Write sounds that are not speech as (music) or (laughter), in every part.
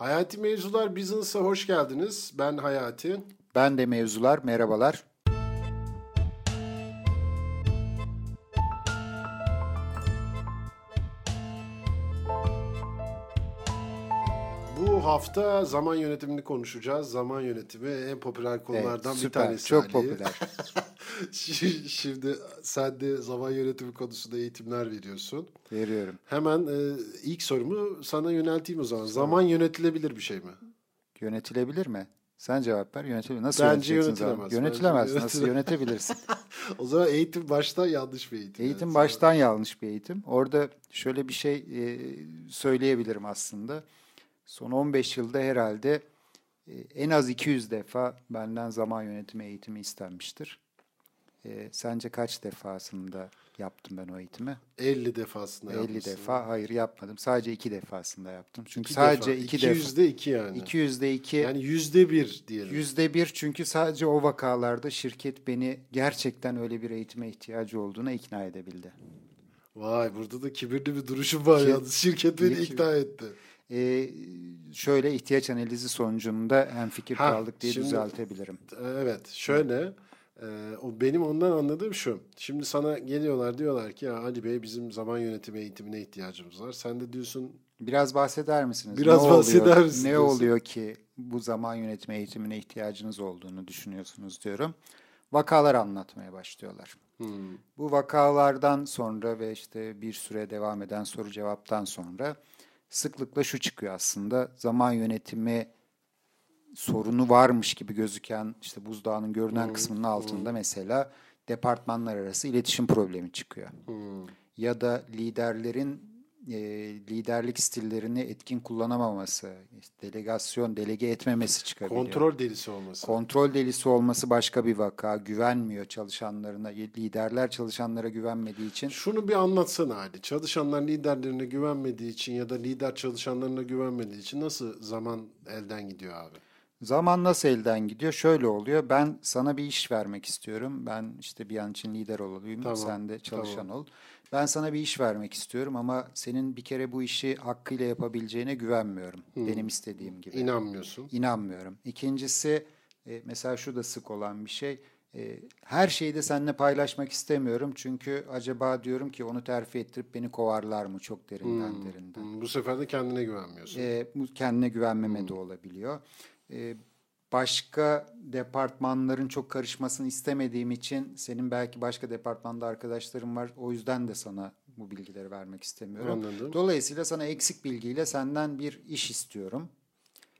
Hayati Mevzular Business'a hoş geldiniz. Ben Hayati. Ben de Mevzular, merhabalar. Bu hafta zaman yönetimini konuşacağız. Zaman yönetimi en popüler konulardan Evet, bir süper, tanesi. çok Ali. popüler. (laughs) Şi- Şimdi sen de zaman yönetimi konusunda eğitimler veriyorsun. Veriyorum. Hemen e, ilk sorumu sana yönelteyim o zaman. Zaman yönetilebilir bir şey mi? Yönetilebilir mi? Sen cevap ver. Yönetilebilir. Nasıl Bence yöneteceksin zaman? yönetilemez. Yönetilemez. Bence Nasıl yönetilemez. yönetebilirsin? (laughs) O zaman eğitim baştan yanlış bir eğitim. Eğitim yani. baştan yanlış bir eğitim. Orada şöyle bir şey e, söyleyebilirim aslında. Son 15 yılda herhalde e, en az 200 defa benden zaman yönetimi eğitimi istenmiştir. E, sence kaç defasında yaptım ben o eğitimi? 50 defasında 50 yapmışsın. defa. Hayır yapmadım. Sadece 2 defasında yaptım. Çünkü İki sadece defa. 2 defa. 200'de 2 yani. 200'de 2. Yani yüzde bir diyelim. Yüzde bir çünkü sadece o vakalarda şirket beni gerçekten öyle bir eğitime ihtiyacı olduğuna ikna edebildi. Vay burada da kibirli bir duruşum var Ki- yalnız. Şirket beni ikna etti. Ee, şöyle ihtiyaç analizi sonucunda hem fikir kaldık diye şimdi- düzeltebilirim. Evet şöyle e, o benim ondan anladığım şu. Şimdi sana geliyorlar diyorlar ki ya Ali Bey bizim zaman yönetimi eğitimine ihtiyacımız var. Sen de diyorsun Biraz bahseder misiniz? Biraz Ne bahseder oluyor- misin Ne oluyor ki bu zaman yönetimi eğitimine ihtiyacınız olduğunu düşünüyorsunuz diyorum. Vakalar anlatmaya başlıyorlar. hmm, Bu vakalardan sonra ve işte bir süre devam eden soru cevaptan sonra sıklıkla şu çıkıyor aslında. Zaman yönetimi sorunu varmış gibi gözüken işte buzdağının görünen kısmının altında mesela departmanlar arası iletişim problemi çıkıyor. hmm. Ya da liderlerin e, liderlik stillerini etkin kullanamaması, işte delegasyon, delege etmemesi çıkabiliyor. kontrol delisi olması. Kontrol delisi olması başka bir vaka. Güvenmiyor çalışanlarına. Liderler çalışanlara güvenmediği için. Şunu bir anlatsana Ali. Çalışanlar liderlerine güvenmediği için ya da lider çalışanlarına güvenmediği için nasıl zaman elden gidiyor abi? Zaman nasıl elden gidiyor? Şöyle oluyor. Ben sana bir iş vermek istiyorum. Ben işte bir an için lider olayım. Tamam, Sen de çalışan tamam. ol. Ben sana bir iş vermek istiyorum ama senin bir kere bu işi hakkıyla yapabileceğine güvenmiyorum. Benim istediğim gibi. İnanmıyorsun. İnanmıyorum. İkincisi e, mesela şu da sık olan bir şey. E, her şeyi de seninle paylaşmak istemiyorum. Çünkü acaba diyorum ki onu terfi ettirip beni kovarlar mı çok derinden derinden. Hmm, Bu sefer de kendine güvenmiyorsun. E, bu kendine güvenmeme de olabiliyor. E, başka departmanların çok karışmasını istemediğim için senin belki başka departmanda arkadaşların var. O yüzden de sana bu bilgileri vermek istemiyorum. Anladım. Dolayısıyla sana eksik bilgiyle senden bir iş istiyorum.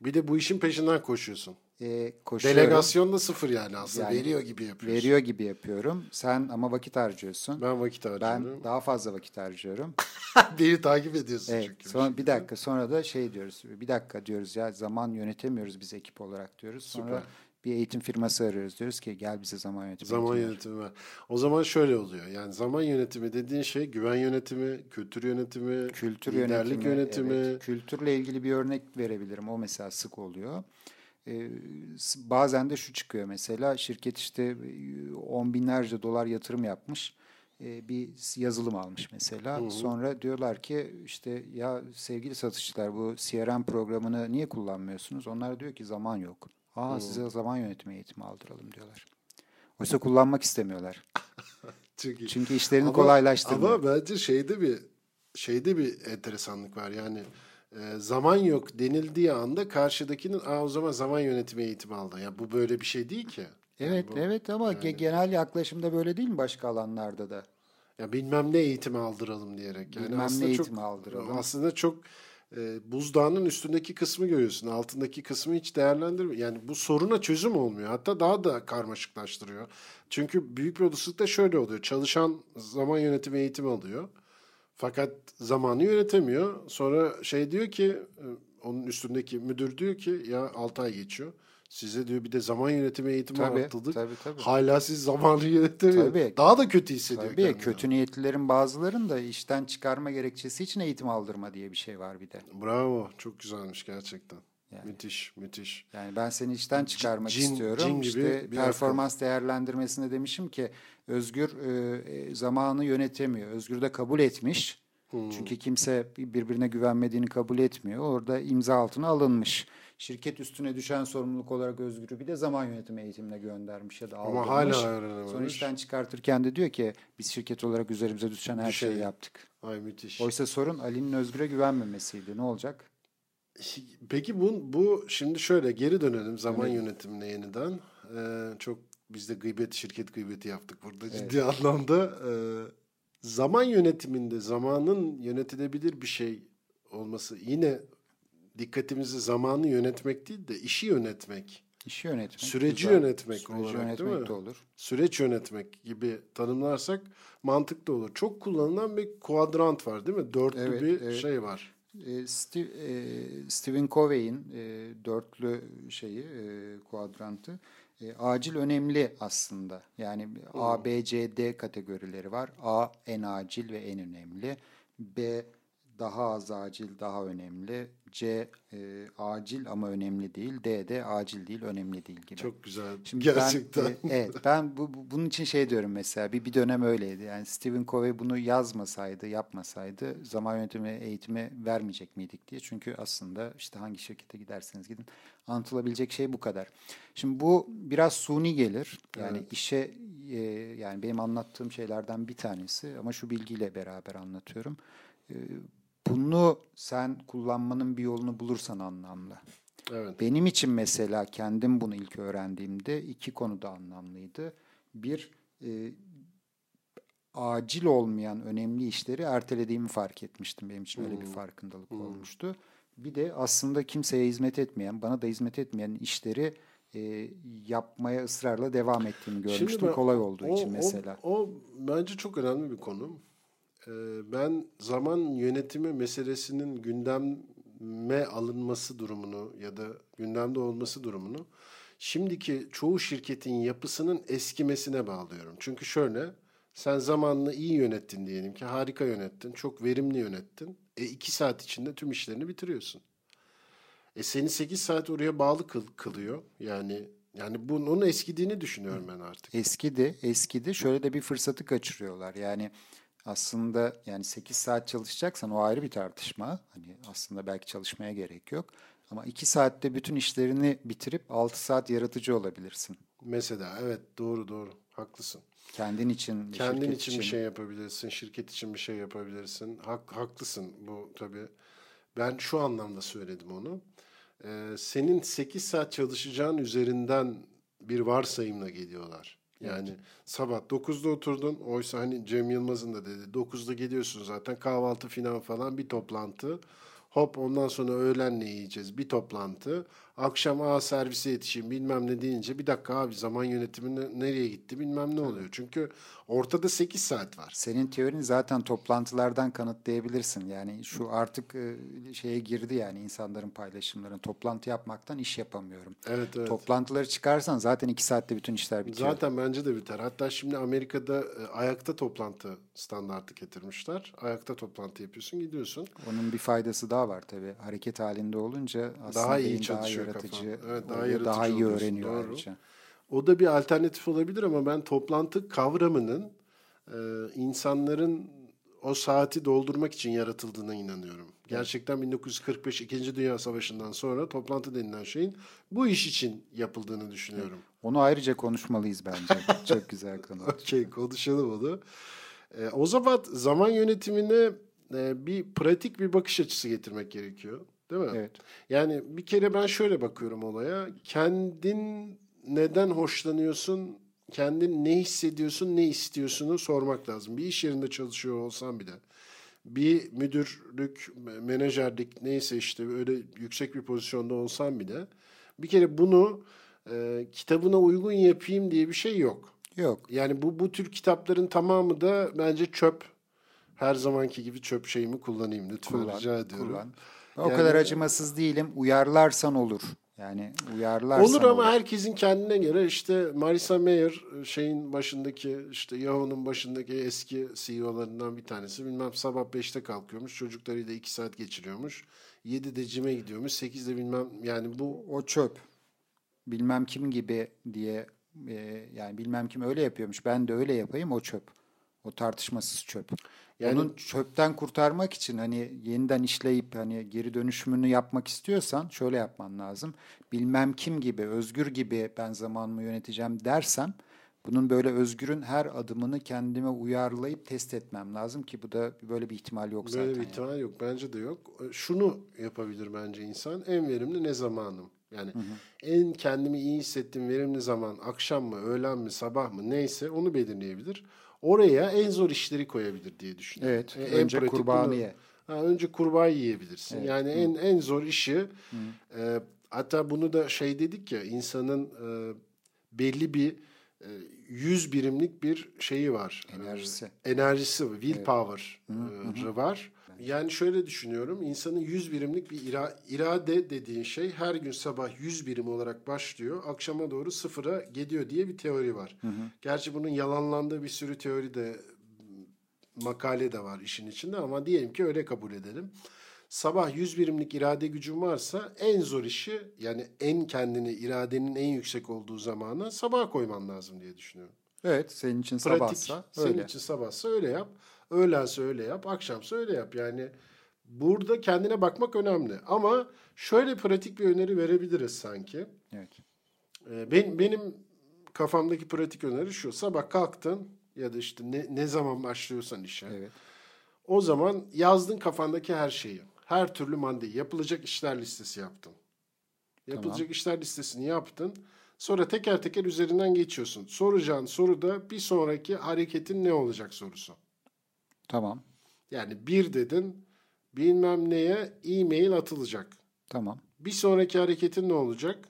Bir de bu işin peşinden koşuyorsun. E, koşuyorum. Delegasyon da sıfır yani aslında. Yani veriyor gibi yapıyorsun. Veriyor gibi yapıyorum. Sen ama vakit harcıyorsun. Ben vakit Ben harcıyorum. daha fazla vakit harcıyorum. (laughs) Beni takip ediyorsun Evet. çünkü. Sonra bir dakika sonra da şey diyoruz. Bir dakika diyoruz ya zaman yönetemiyoruz biz ekip olarak diyoruz. Sonra Süper. bir eğitim firması arıyoruz. Diyoruz ki gel bize zaman yönetimi. Zaman ver. yönetimi var. O zaman şöyle oluyor. Yani zaman yönetimi dediğin şey güven yönetimi, kültür yönetimi, Kültür liderlik yönetimi. yönetimi. evet. Kültürle ilgili bir örnek verebilirim. O mesela sık oluyor. Ee, bazen de şu çıkıyor mesela şirket işte e, on binlerce dolar yatırım yapmış. Ee, bir yazılım almış mesela. Sonra diyorlar ki işte ya sevgili satışçılar bu CRM programını niye kullanmıyorsunuz? Onlar diyor ki zaman yok. Aa size zaman yönetimi eğitimi aldıralım diyorlar. Oysa kullanmak istemiyorlar. (laughs) Çünkü, Çünkü işlerini Ama- kolaylaştırmıyor. Ama bence şeyde bir şeyde bir enteresanlık var. Yani e, zaman yok denildiği anda karşıdakinin Aa, o zaman zaman yönetimi eğitimi aldı. Ya bu böyle bir şey değil ki. Yani Evet, bu- evet ama ge- genel yaklaşımda böyle değil mi başka alanlarda da? Ya bilmem ne eğitimi aldıralım diyerek. Yani Bilmem ne aslında çok, eğitimi aldıralım. Aslında çok e, buzdağının üstündeki kısmı görüyorsun. Altındaki kısmı hiç değerlendirmiyor. Yani bu soruna çözüm olmuyor. Hatta daha da karmaşıklaştırıyor. Çünkü büyük bir olasılıkla şöyle oluyor. Çalışan zaman yönetimi eğitimi alıyor. Fakat zamanı yönetemiyor. Sonra şey diyor ki e, onun üstündeki müdür diyor ki ya 6 ay geçiyor. Size diyor bir de zaman yönetimi eğitimi Tabii, atladık. tabii, tabii. Hala siz zamanı yönetemiyor. Tabii. Daha da kötü hissediyor Tabii kendini. kötü niyetlilerin bazılarının da işten çıkarma gerekçesi için eğitim aldırma diye bir şey var bir de. Bravo. Çok güzelmiş gerçekten. Yani. Müthiş, müthiş. Yani ben seni işten çıkarmak cin- istiyorum. cin gibi işte bir performans değerlendirmesinde demişim ki Özgür e, e, zamanı yönetemiyor. Özgür de kabul etmiş. Hmm. Çünkü kimse birbirine güvenmediğini kabul etmiyor. Orada imza altına alınmış. Şirket üstüne düşen sorumluluk olarak Özgür'ü bir de zaman yönetimi eğitimine göndermiş ya da Ama hala öğrenememiş. Sonra işten çıkartırken de diyor ki biz şirket olarak üzerimize düşen her şey. şeyi yaptık. Ay müthiş. Oysa sorun Ali'nin Özgür'e güvenmemesiydi. Ne olacak? Peki bu, bu şimdi şöyle geri dönelim zaman evet. yönetimine yeniden. Ee, çok biz de gıybet şirket gıybeti yaptık burada evet. ciddi anlamda. Ee, zaman yönetiminde zamanın yönetilebilir bir şey olması yine dikkatimizi zamanı yönetmek değil de işi yönetmek. İşi yönetmek. Süreci güzel. yönetmek Süreci olarak yönetmek değil mi? De olur. Süreç yönetmek gibi tanımlarsak mantıklı olur. Çok kullanılan bir kuadrant var değil mi? Dörtlü evet, bir evet. şey var. E, Steve, e, Stephen Covey'in e, dörtlü şeyi, e, kuadrantı acil önemli aslında. Yani. A, B, C, D kategorileri var. A en acil ve en önemli. B daha az acil, daha önemli. C e, acil ama önemli değil. D de acil değil, önemli değil gibi. Çok güzel. Şimdi Gerçekten. Ben, e, evet, ben bu, bu, bunun için şey diyorum mesela. Bir, bir dönem öyleydi. Yani Stephen Covey bunu yazmasaydı, yapmasaydı zaman yönetimi eğitimi vermeyecek miydik diye. Çünkü aslında işte hangi şirkete giderseniz gidin anlatılabilecek şey bu kadar. Şimdi bu biraz suni gelir. Yani evet. işe e, yani benim anlattığım şeylerden bir tanesi ama şu bilgiyle beraber anlatıyorum. Bunu sen kullanmanın bir yolunu bulursan anlamlı. Evet. Benim için mesela kendim bunu ilk öğrendiğimde iki konuda anlamlıydı. Bir, e, acil olmayan önemli işleri ertelediğimi fark etmiştim. Benim için öyle bir hmm. farkındalık hmm. olmuştu. Bir de aslında kimseye hizmet etmeyen, bana da hizmet etmeyen işleri e, yapmaya ısrarla devam ettiğimi görmüştüm. Ben, kolay olduğu o, için mesela. O, o bence çok önemli bir konu. Ee, ben zaman yönetimi meselesinin gündeme alınması durumunu ya da gündemde olması durumunu şimdiki çoğu şirketin yapısının eskimesine bağlıyorum. Çünkü şöyle sen zamanını iyi yönettin diyelim ki harika yönettin, çok verimli yönettin. E iki saat içinde tüm işlerini bitiriyorsun. E seni sekiz saat oraya bağlı kıl, kılıyor. Yani yani bunun eskidiğini düşünüyorum ben artık. Eskidi, eskidi. Şöyle de bir fırsatı kaçırıyorlar. Yani aslında yani 8 saat çalışacaksan o ayrı bir tartışma. Hani aslında belki çalışmaya gerek yok. Ama 2 saatte bütün işlerini bitirip 6 saat yaratıcı olabilirsin. Mesela evet doğru doğru haklısın. Kendin için, kendin için, için bir şey yapabilirsin, şirket için bir şey yapabilirsin. Hak, haklısın bu tabii. Ben şu anlamda söyledim onu. Ee, senin 8 saat çalışacağın üzerinden bir varsayımla geliyorlar. Yani evet. sabah 9'da oturdun. Oysa hani Cem Yılmaz'ın da dedi 9'da geliyorsun zaten kahvaltı falan falan bir toplantı. Hop ondan sonra öğlen ne yiyeceğiz? Bir toplantı. Akşam a servise yetişeyim bilmem ne deyince bir dakika abi zaman yönetimi nereye gitti bilmem ne oluyor. Çünkü ortada 8 saat var. Senin teorin zaten toplantılardan kanıtlayabilirsin. Yani şu artık e, şeye girdi yani insanların paylaşımlarını. Toplantı yapmaktan iş yapamıyorum. Evet evet. Toplantıları çıkarsan zaten 2 saatte bütün işler bitiyor. Zaten bence de biter. Hatta şimdi Amerika'da e, ayakta toplantı standartı getirmişler. Ayakta toplantı yapıyorsun gidiyorsun. Onun bir faydası daha var tabii. Hareket halinde olunca aslında daha iyi çalışıyor yaratıcı, Evet, daha, yaratıcı daha iyi öğreniyor Doğru. ayrıca. O da bir alternatif olabilir ama ben toplantı kavramının e, insanların o saati doldurmak için yaratıldığına inanıyorum. Gerçekten 1945 İkinci Dünya Savaşı'ndan sonra toplantı denilen şeyin bu iş için yapıldığını düşünüyorum. Onu ayrıca konuşmalıyız bence. (laughs) Çok güzel konu. Okey konuşalım onu. E, o zaman zaman yönetimine e, bir pratik bir bakış açısı getirmek gerekiyor. Değil mi? Evet. Yani bir kere ben şöyle bakıyorum olaya. Kendin neden hoşlanıyorsun, kendin ne hissediyorsun, ne istiyorsunu sormak lazım. Bir iş yerinde çalışıyor olsan bile, bir müdürlük, menajerlik neyse işte öyle yüksek bir pozisyonda olsan bile bir kere bunu e, kitabına uygun yapayım diye bir şey yok. Yok. Yani bu bu tür kitapların tamamı da bence çöp. Her zamanki gibi çöp şeyimi kullanayım lütfen kullan, rica ediyorum. Kullan. O yani, kadar acımasız değilim. Uyarlarsan olur. Yani uyarlarsan olur. ama olur. herkesin kendine göre işte Marisa Mayer şeyin başındaki işte Yahoo'nun başındaki eski CEO'larından bir tanesi. Bilmem sabah 5'te kalkıyormuş. Çocuklarıyla 2 saat geçiriyormuş. 7'de cime gidiyormuş. 8'de bilmem yani bu o çöp. Bilmem kim gibi diye e, yani bilmem kim öyle yapıyormuş. Ben de öyle yapayım o çöp. O tartışmasız çöp. Yani Onun çöpten kurtarmak için hani yeniden işleyip hani geri dönüşümünü yapmak istiyorsan şöyle yapman lazım. Bilmem kim gibi, özgür gibi ben zamanımı yöneteceğim dersem bunun böyle özgürün her adımını kendime uyarlayıp test etmem lazım ki bu da böyle bir ihtimal yok böyle zaten. Böyle bir ihtimal yani. yok. Bence de yok. Şunu yapabilir bence insan. En verimli ne zamanım? Yani hı hı. en kendimi iyi hissettiğim verimli zaman akşam mı, öğlen mi, sabah mı neyse onu belirleyebilir. Oraya en zor işleri koyabilir diye düşünüyorum. Evet. E, en önce kurbanı ye. Ha, önce kurbağa yiyebilirsin. Evet. Yani hı. en en zor işi e, hatta bunu da şey dedik ya insanın e, belli bir 100 birimlik bir şeyi var. Enerjisi. Enerjisi, willpower evet. var. Yani şöyle düşünüyorum. insanın 100 birimlik bir ira, irade dediğin şey her gün sabah 100 birim olarak başlıyor. Akşama doğru sıfıra gidiyor diye bir teori var. Hı hı. Gerçi bunun yalanlandığı bir sürü teori de makale de var işin içinde ama diyelim ki öyle kabul edelim. Sabah 100 birimlik irade gücün varsa en zor işi yani en kendini iradenin en yüksek olduğu zamana sabah koyman lazım diye düşünüyorum. Evet senin için Pratik, sabahsa öyle. Senin için sabahsa öyle yap. Öğlense öyle yap, akşamsa öyle yap. Yani burada kendine bakmak önemli. Ama şöyle pratik bir öneri verebiliriz sanki. Evet. Ee, ben, benim kafamdaki pratik öneri şu. Sabah kalktın ya da işte ne, ne zaman başlıyorsan işe. Evet. O zaman yazdın kafandaki her şeyi. Her türlü maddeyi. Yapılacak işler listesi yaptın. Yapılacak tamam. işler listesini yaptın. Sonra teker teker üzerinden geçiyorsun. Soracağın soru da bir sonraki hareketin ne olacak sorusu. Tamam. Yani bir dedin bilmem neye e-mail atılacak. Tamam. Bir sonraki hareketin ne olacak?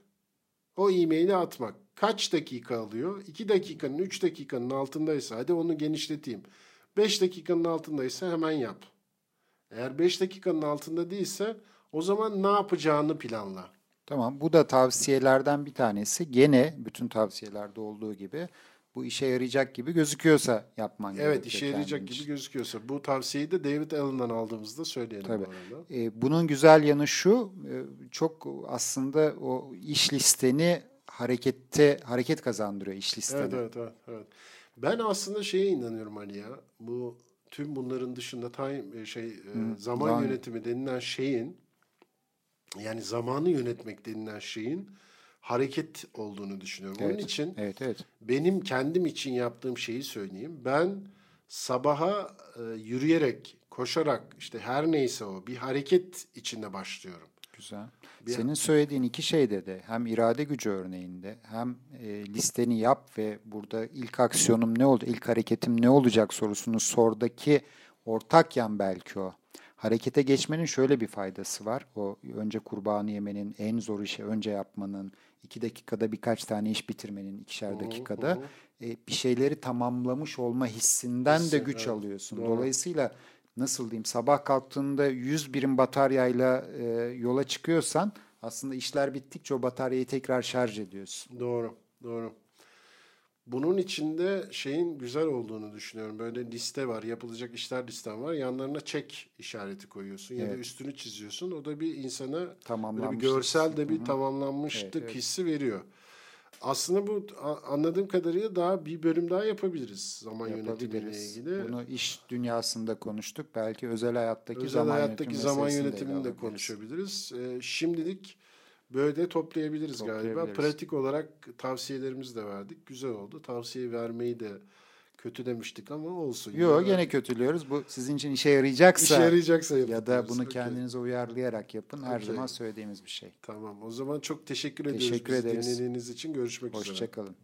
O e-maili atmak. Kaç dakika alıyor? 2 dakikanın, 3 dakikanın altındaysa hadi onu genişleteyim. 5 dakikanın altındaysa hemen yap. Eğer 5 dakikanın altında değilse o zaman ne yapacağını planla. Tamam bu da tavsiyelerden bir tanesi. Gene bütün tavsiyelerde olduğu gibi bu işe yarayacak gibi gözüküyorsa yapman gerekiyor. Evet işe yarayacak gibi gözüküyorsa. Bu tavsiyeyi de David Allen'dan aldığımızda söyleyelim Tabii. bu arada. Ee, bunun güzel yanı şu, e, çok aslında o iş listeni harekette hareket kazandırıyor iş listeni. Evet, evet, evet, evet. Ben aslında şeye inanıyorum Ali ya. Bu tüm bunların dışında time e, şey e, Hı, zaman zaman yönetimi denilen şeyin yani zamanı yönetmek denilen şeyin hareket olduğunu düşünüyorum. Evet, Onun için evet, evet. benim kendim için yaptığım şeyi söyleyeyim. Ben sabaha e, yürüyerek, koşarak işte her neyse o bir hareket içinde başlıyorum. Güzel. Bir Senin söylediğin iki şeyde de hem irade gücü örneğinde hem e, listeni yap ve burada ilk aksiyonum ne oldu, ilk hareketim ne olacak sorusunu sordaki ortak yan belki o. Harekete geçmenin şöyle bir faydası var. O önce kurbanı yemenin, en zor işi önce yapmanın, iki dakikada birkaç tane iş bitirmenin ikişer dakikada e, bir şeyleri tamamlamış olma hissinden Hissi, de güç evet, alıyorsun. Doğru. Dolayısıyla nasıl diyeyim sabah kalktığında 100 birim bataryayla e, yola çıkıyorsan aslında işler bittikçe o bataryayı tekrar şarj ediyorsun. Doğru, doğru. Bunun içinde şeyin güzel olduğunu düşünüyorum. Böyle liste var, yapılacak işler listen var. Yanlarına çek işareti koyuyorsun evet. ya da üstünü çiziyorsun. O da bir insana böyle bir görsel de bir Hı-hı. tamamlanmışlık evet, evet. hissi veriyor. Aslında bu anladığım kadarıyla daha bir bölüm daha yapabiliriz zaman yönetimiyle ilgili. Bunu iş dünyasında konuştuk. Belki özel hayattaki özel zaman hayattaki zaman yönetimini de konuşabiliriz. Ee, şimdilik Böyle de toplayabiliriz, toplayabiliriz galiba. Pratik olarak tavsiyelerimizi de verdik. Güzel oldu. Tavsiye vermeyi de kötü demiştik ama olsun. Yok gene kötülüyoruz. Bu sizin için işe yarayacaksa, işe yarayacaksa ya da bunu okay. kendinize uyarlayarak yapın. Her okay. zaman söylediğimiz bir şey. Tamam. O zaman çok teşekkür, teşekkür ediyoruz. Teşekkür ederiz. Dinlediğiniz için görüşmek Hoşça üzere. Hoşçakalın.